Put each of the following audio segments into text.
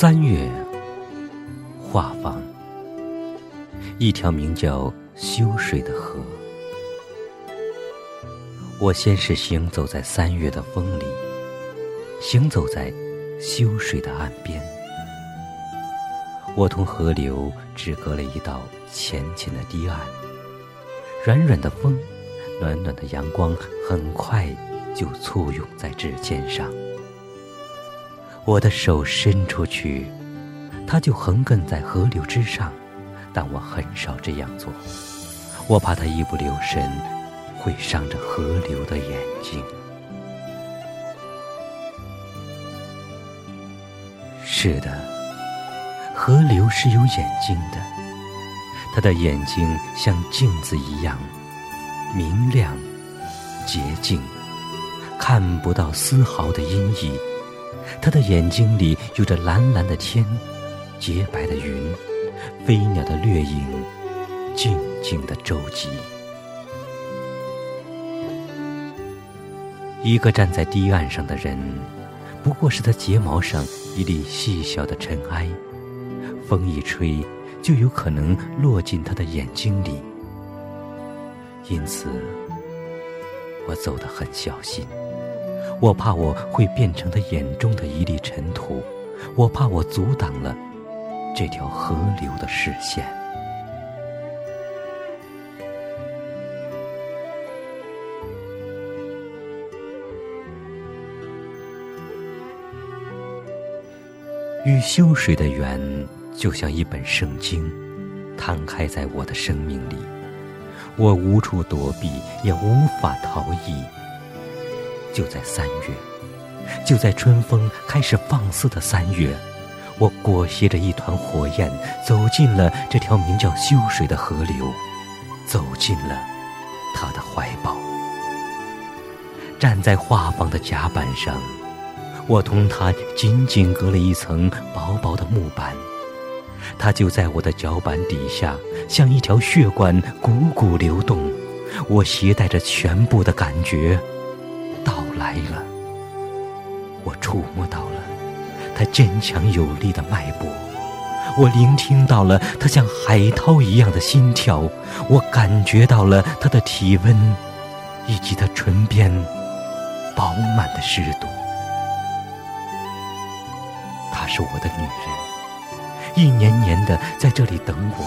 三月，画舫，一条名叫修水的河。我先是行走在三月的风里，行走在修水的岸边。我同河流只隔了一道浅浅的堤岸，软软的风，暖暖的阳光，很快就簇拥在指尖上。我的手伸出去，它就横亘在河流之上，但我很少这样做，我怕它一不留神会伤着河流的眼睛。是的，河流是有眼睛的，它的眼睛像镜子一样明亮、洁净，看不到丝毫的阴影。他的眼睛里有着蓝蓝的天，洁白的云，飞鸟的掠影，静静的周集。一个站在堤岸上的人，不过是他睫毛上一粒细小的尘埃，风一吹，就有可能落进他的眼睛里。因此，我走得很小心。我怕我会变成他眼中的一粒尘土，我怕我阻挡了这条河流的视线。与修水的缘，就像一本圣经，摊开在我的生命里，我无处躲避，也无法逃逸。就在三月，就在春风开始放肆的三月，我裹挟着一团火焰，走进了这条名叫修水的河流，走进了他的怀抱。站在画舫的甲板上，我同他仅仅隔了一层薄薄的木板，他就在我的脚板底下，像一条血管汩汩流动。我携带着全部的感觉。到来了，我触摸到了他坚强有力的脉搏，我聆听到了他像海涛一样的心跳，我感觉到了他的体温，以及他唇边饱满的湿度。她是我的女人，一年年的在这里等我。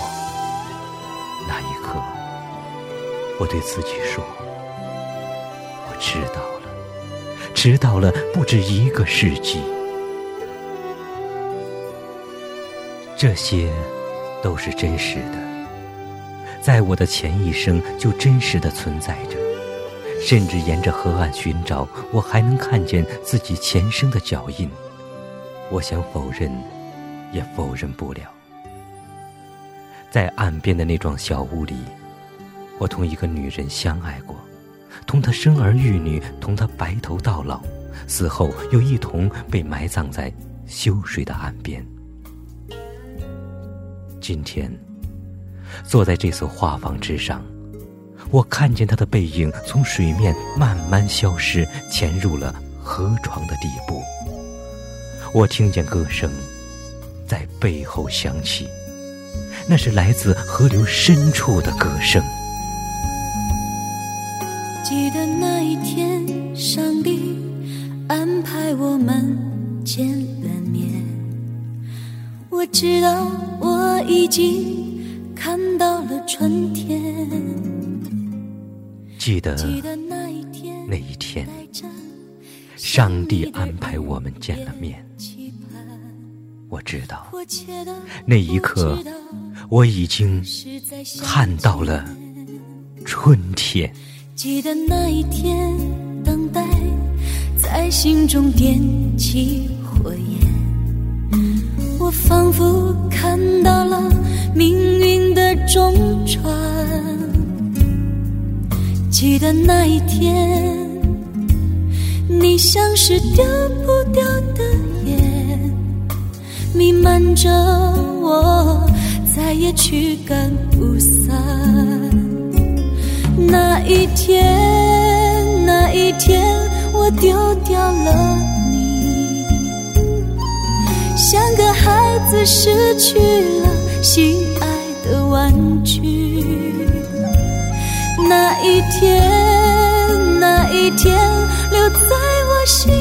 那一刻，我对自己说：“我知道。”迟到了不止一个世纪，这些都是真实的，在我的前一生就真实的存在着，甚至沿着河岸寻找，我还能看见自己前生的脚印。我想否认，也否认不了。在岸边的那幢小屋里，我同一个女人相爱过。同他生儿育女，同他白头到老，死后又一同被埋葬在修水的岸边。今天，坐在这所画舫之上，我看见他的背影从水面慢慢消失，潜入了河床的底部。我听见歌声在背后响起，那是来自河流深处的歌声。安排我们见了面。我知道我已经看到了春天。记得那一天，上帝安排我们见了面。我知道那一刻，我已经看到了春天。记得那一天，等待在心中点起火焰，我仿佛看到了命运的中转。记得那一天，你像是丢不掉的烟，弥漫着我，再也驱赶不散。那一天，那一天，我丢掉了你，像个孩子失去了心爱的玩具。那一天，那一天，留在我心。